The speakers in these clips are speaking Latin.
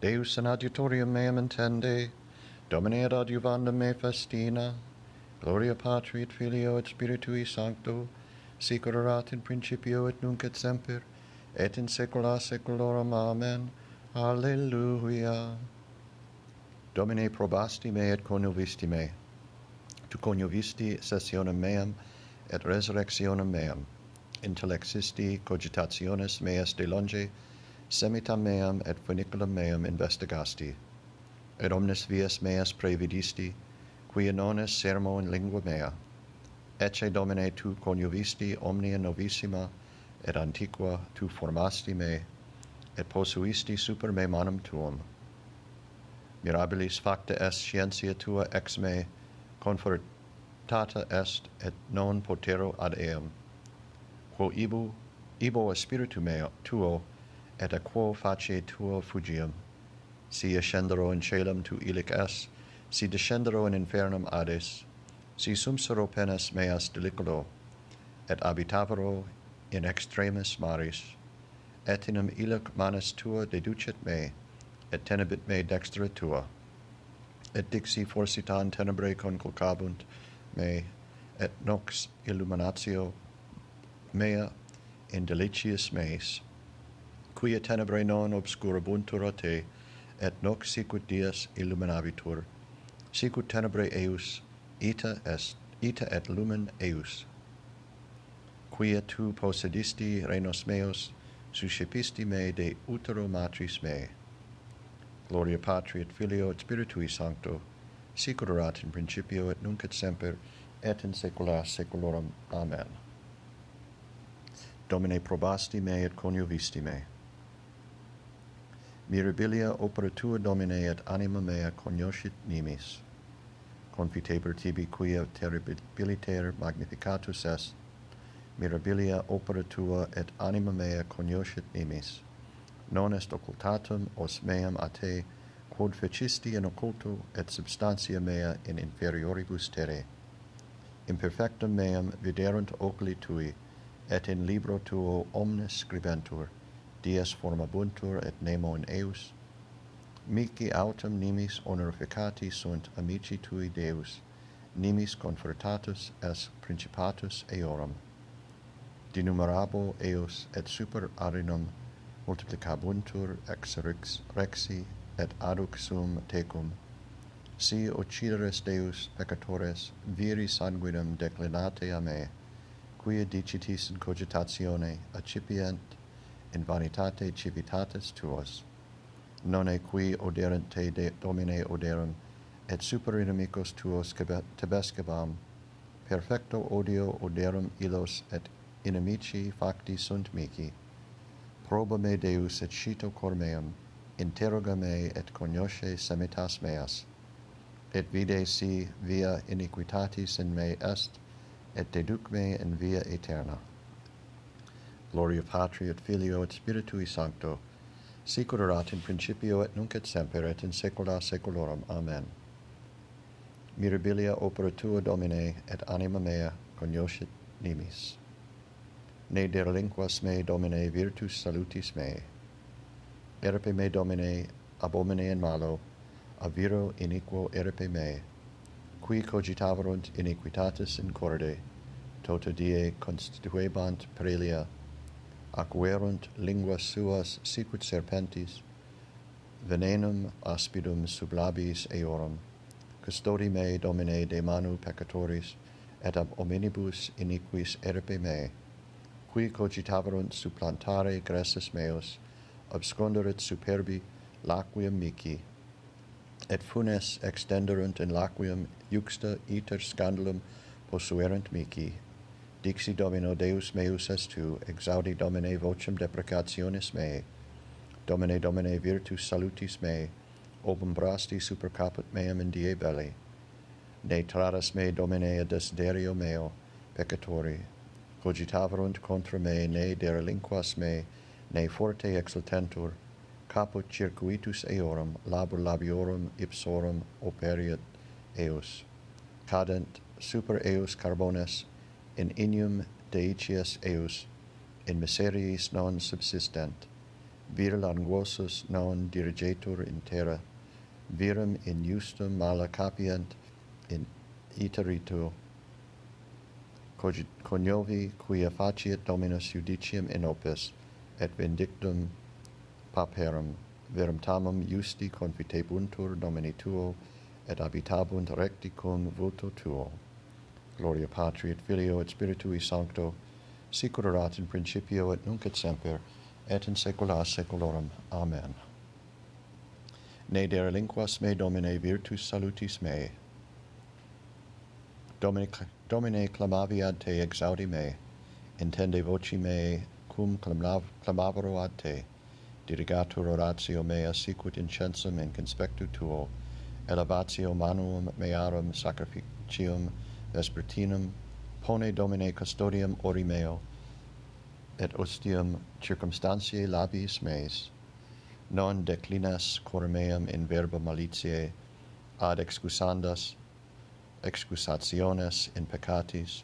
Deus in adiutorium meam intende, Domine ad adiuvandum me festina, Gloria Patri et Filio et Spiritui Sancto, sic erat in principio et nunc et semper, et in saecula saeculorum. Amen. Alleluia. Domine probasti me et coniovisti me. Tu coniovisti sessionem meam et resurrectionem meam. Intellexisti cogitationes meas de longe, semitam meam et funiculum meam investigasti, et omnes vias meas previdisti, quia nones sermo in lingua mea, ecce Domine tu conjuvisti omnia novissima, et antiqua tu formasti me, et posuisti super me manum tuum. Mirabilis facta est scientia tua ex me, confortata est et non potero ad eam. Quo ibu, ibo spiritu meo tuo, et a quo face tuo fugium. Si ascendero in celum tu ilic es, si descendero in infernum ades, si sumsero penas meas deliculo, et habitavero in extremis maris, et inum ilic manus tua deducet me, et tenebit me dextra tua. Et dixi forsitan tenebrae conculcabunt me, et nox illuminatio mea in deliciis meis quia tenebrae non obscurabuntur te, et nox sicut dies illuminabitur, sicut tenebrae eus, ita, est, ita et lumen eus. Quia tu possedisti renos meos, suscipisti me de utero matris mei. Gloria Patri et Filio et Spiritui Sancto, sicut erat in principio et nunc et semper, et in saecula saeculorum. Amen. Domine probasti me et coniovisti me. Mirabilia operatua Domine et anima mea cognoscit nimis. Confiteber tibi quia terribiliter magnificatus est, mirabilia opera tua et anima mea cognoscit nimis. Non est occultatum os meam a te, quod fecisti in occulto et substantia mea in inferioribus terre. Imperfectum meam viderunt oculi tui, et in libro tuo omnes scribentur, dies formabuntur et nemo in eus, mici autem nimis honorificati sunt amici tui Deus, nimis confortatus es principatus eorum. Dinumerabo eos et super arinum multiplicabuntur ex rex, rexi et aduc sum tecum. Si occideres Deus peccatores viri sanguinem declinate a me, quia dicitis in cogitatione accipient in vanitate civitatis tuos. Nonne qui oderent te de domine oderum et super inimicos tuos tebescebam perfecto odio oderum illos et inimici facti sunt mihi. Proba me deus et scito cor meum interroga me et cognosce semitas meas. Et vide si via iniquitatis in me est et deduc me in via eterna. Gloria Patri et Filio et Spiritui Sancto, sicur erat in principio et nunc et semper et in saecula saeculorum. Amen. Mirabilia opera tua, Domine, et anima mea cognoscit nimis. Ne derelinquas me, Domine, virtus salutis mei. Erpe me, Domine, abomine in malo, aviro iniquo erpe me, qui cogitaverunt iniquitatis in corde, tota die constituebant prelia acquerunt linguas suas sicut serpentis, venenum aspidum sub labis eorum. Custodi me, Domine, de manu peccatoris, et ab omnibus iniquis erpe me, qui cogitaverunt supplantare gressus meus, absconderit superbi laquium mici, et funes extenderunt in laquium iuxta iter scandalum posuerunt mici, Dixi Domino Deus meus est tu, exaudi Domine vocem deprecationis mei. Domine Domine virtus salutis mei, obum brasti super caput meam in die belli. Ne traras me Domine ad desiderio meo, peccatori, cogitaverunt contra me, ne derelinquas me, ne forte exultentur, caput circuitus eorum, labor labiorum ipsorum operiat eus. Cadent super eus carbones, in inium deicias eus, in miseriis non subsistent, vir languosus non dirigetur in terra, virum in justum mala capient, in iteritu, coniovi quia faciet dominus judicium in opus, et vindictum paperum, verum tamum justi confitebuntur domini tuo, et habitabunt recti cum voto tuo. Gloria Patri et Filio et Spiritui Sancto, sic erat in principio et nunc et semper, et in saecula saeculorum. Amen. Ne derelinquas me Domine virtus salutis mei. Domine, Domine clamavi ad te exaudi me, intende voci mei, cum clamav, clamavero ad te, dirigatur oratio mea sicut incensum in conspectu tuo, elevatio manuum mearum sacrificium vespertinum pone domine custodium ori meo et ostium circumstantiae labis meis non declinas cor meam in verba malitiae ad excusandas excusationes in peccatis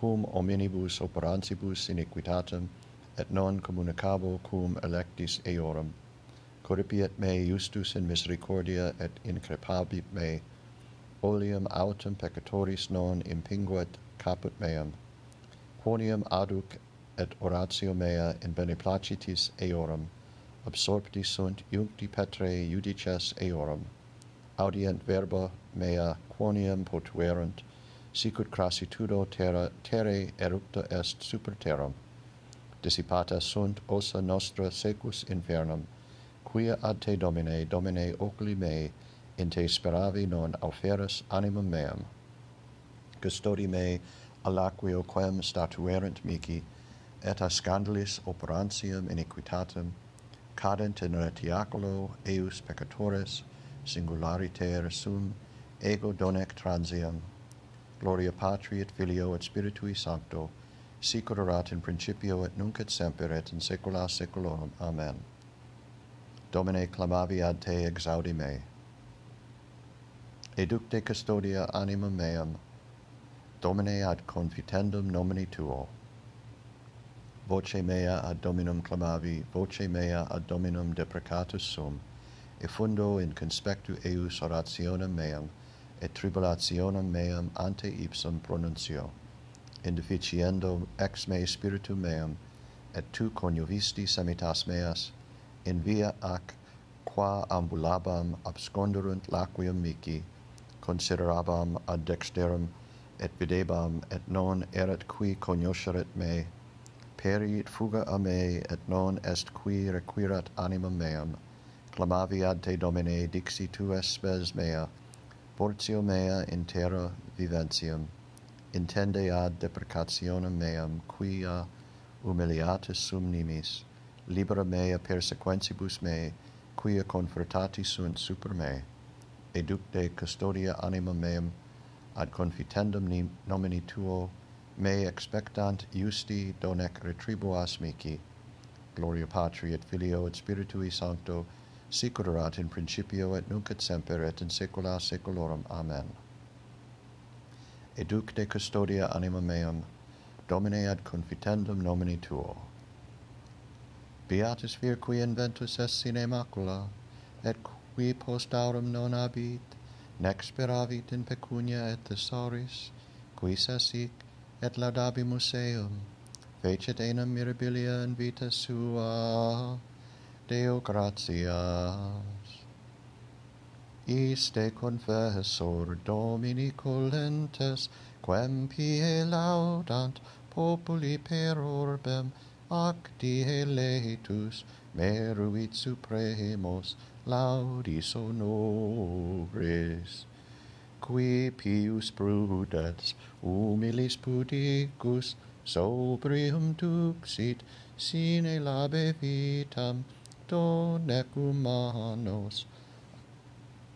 cum omnibus operantibus iniquitatem et non communicabo cum electis eorum. Corripiet me justus in misericordia et increpabit me oleum autem peccatoris non impinguet caput meum, quoniam aduc et oratio mea in beneplacitis eorum, absorpti sunt iuncti petre judices eorum, audient verba mea quoniam potuerunt, sicut crassitudo terra terre erupta est super terram. Dissipata sunt ossa nostra secus infernum, quia ad te domine, domine oculi mei, in te speravi non auferas animum meam. Custodi me alaquio quem statuerent mici, et a scandalis operantium iniquitatem, cadent in retiaculo eius peccatores, singulariter sum, ego donec transiam. Gloria Patri et Filio et Spiritui Sancto, sic erat in principio et nunc et semper et in saecula saeculorum. Amen. Domine clamavi ad te exaudi mei educte custodia animam meam, Domine ad confitendum nomini tuo. Voce mea ad Dominum clamavi, voce mea ad Dominum deprecatus sum, e fundo in conspectu eius orationem meam, et tribulationem meam ante ipsum pronuncio, indeficiendo ex me spiritu meam, et tu coniovisti semitas meas, in via ac qua ambulabam absconderunt laquium mici, considerabam ad dexterum, et videbam, et non erat qui cognosceret me. Perit fuga a me, et non est qui requirat animam meam. Clamavi ad te Domine, dixi tu spes mea, portio mea in terra viventium. Intende ad deprecationem meam, quia humiliatis sum nimis. Libera mea persequentibus me, quia confortati sunt super me educte custodia anima meam ad confitendum nomini tuo me expectant iusti donec retribuas mihi gloria patri et filio et spiritui sancto sic erat in principio et nunc et semper et in saecula saeculorum. Amen. Educte custodia anima meam domine ad confitendum nomini tuo. Beatus vir qui inventus est sine macula et qui post aurum non habit, nec speravit in pecunia et thesauris, qui asic, et laudabimus eum, fecit enam mirabilia in vita sua, Deo gratias. Iste confessor Domini colentes, quem pie laudant populi per orbem, ac die letus meruit supremos laudis honoris qui pius prudens humilis pudicus sobrium tuxit sine labe vitam donec humanos.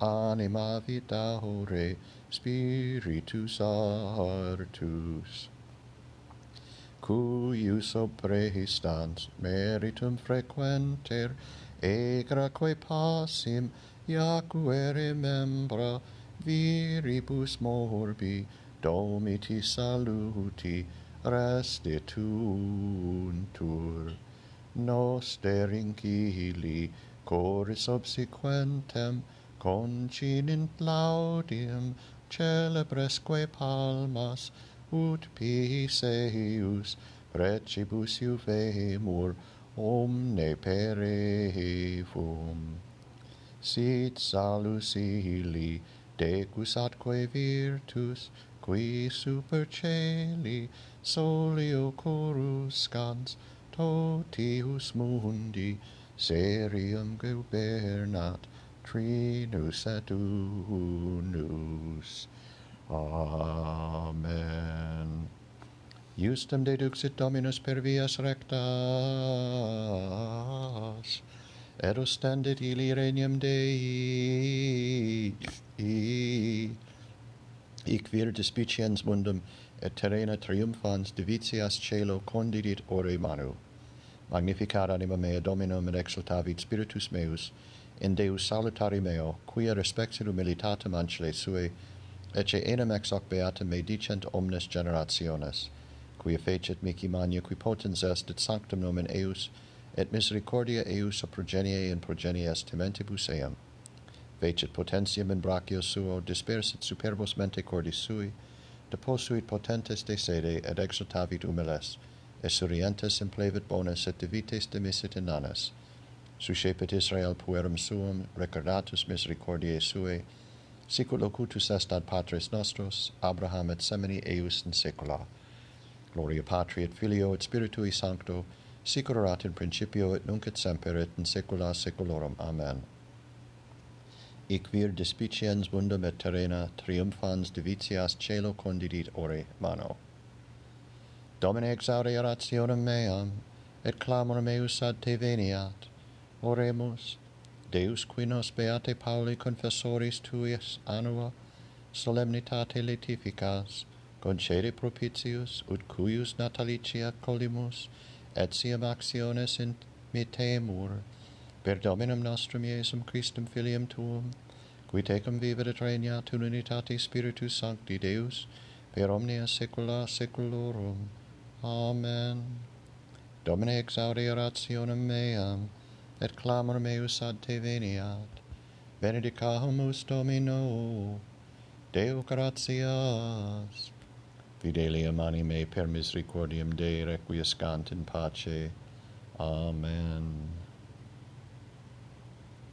Anima vita vitahore spiritus artus cuius oprestans meritum frequenter egraque passim, iaque remembra, viribus morbi, domiti saluti, restituntur. Nos derincili, coris obsequentem, concinint laudium, celebresque palmas, ut pis eius, precibus juvemur, omne perefum. Sit salus illi, decus atque virtus, qui super celi solio coruscans, totius mundi serium gubernat, trinus et unus. Amen justum deduxit dominus per vias rectas, et ostendit ili regnum Dei, hic vir dispiciens mundum, et terrena triumphans divitias celo condidit ore manu. magnificat anima mea Dominum et exultavit spiritus meus, in Deus salutari meo, quia respexit humilitatem ancile sui, ecce enim ex hoc beatum me dicent omnes generationes qui fecit mihi mania qui potens est et sanctum nomen eius et misericordia eius a progenie in progenies tementibus eam. Fecit potentiam in brachio suo dispersit superbos mente cordis sui deposuit potentes de sede et exultavit humiles esurientes implevit bonas et divites demisit inanas suscepit Israel puerum suum recordatus misericordiae suae sicut locutus est ad patres nostros Abraham et semini eius in saecula Gloria Patri et Filio et Spiritui Sancto, sicur erat in principio et nunc et semper et in saecula saeculorum. Amen. Ic vir despiciens mundum et terrena triumphans divitias celo condidit ore mano. Domine exaudi orationem meam, et clamor meus ad te veniat. Oremus, Deus qui nos beate Pauli confessoris tuis annua solemnitate letificas, concede propitius, ut cuius natalitia colimus, et siam actiones in mitemur, per Dominum nostrum Iesum Christum Filium Tuum, qui tecum vivit et regnat in unitate Spiritus Sancti Deus, per omnia saecula saeculorum. Amen. Domine exaudi orationem meam, et clamor meus ad te veniat. Benedicamus Domino, Deo gratias. Fidelium anime per misericordium Dei requiescant in pace. Amen.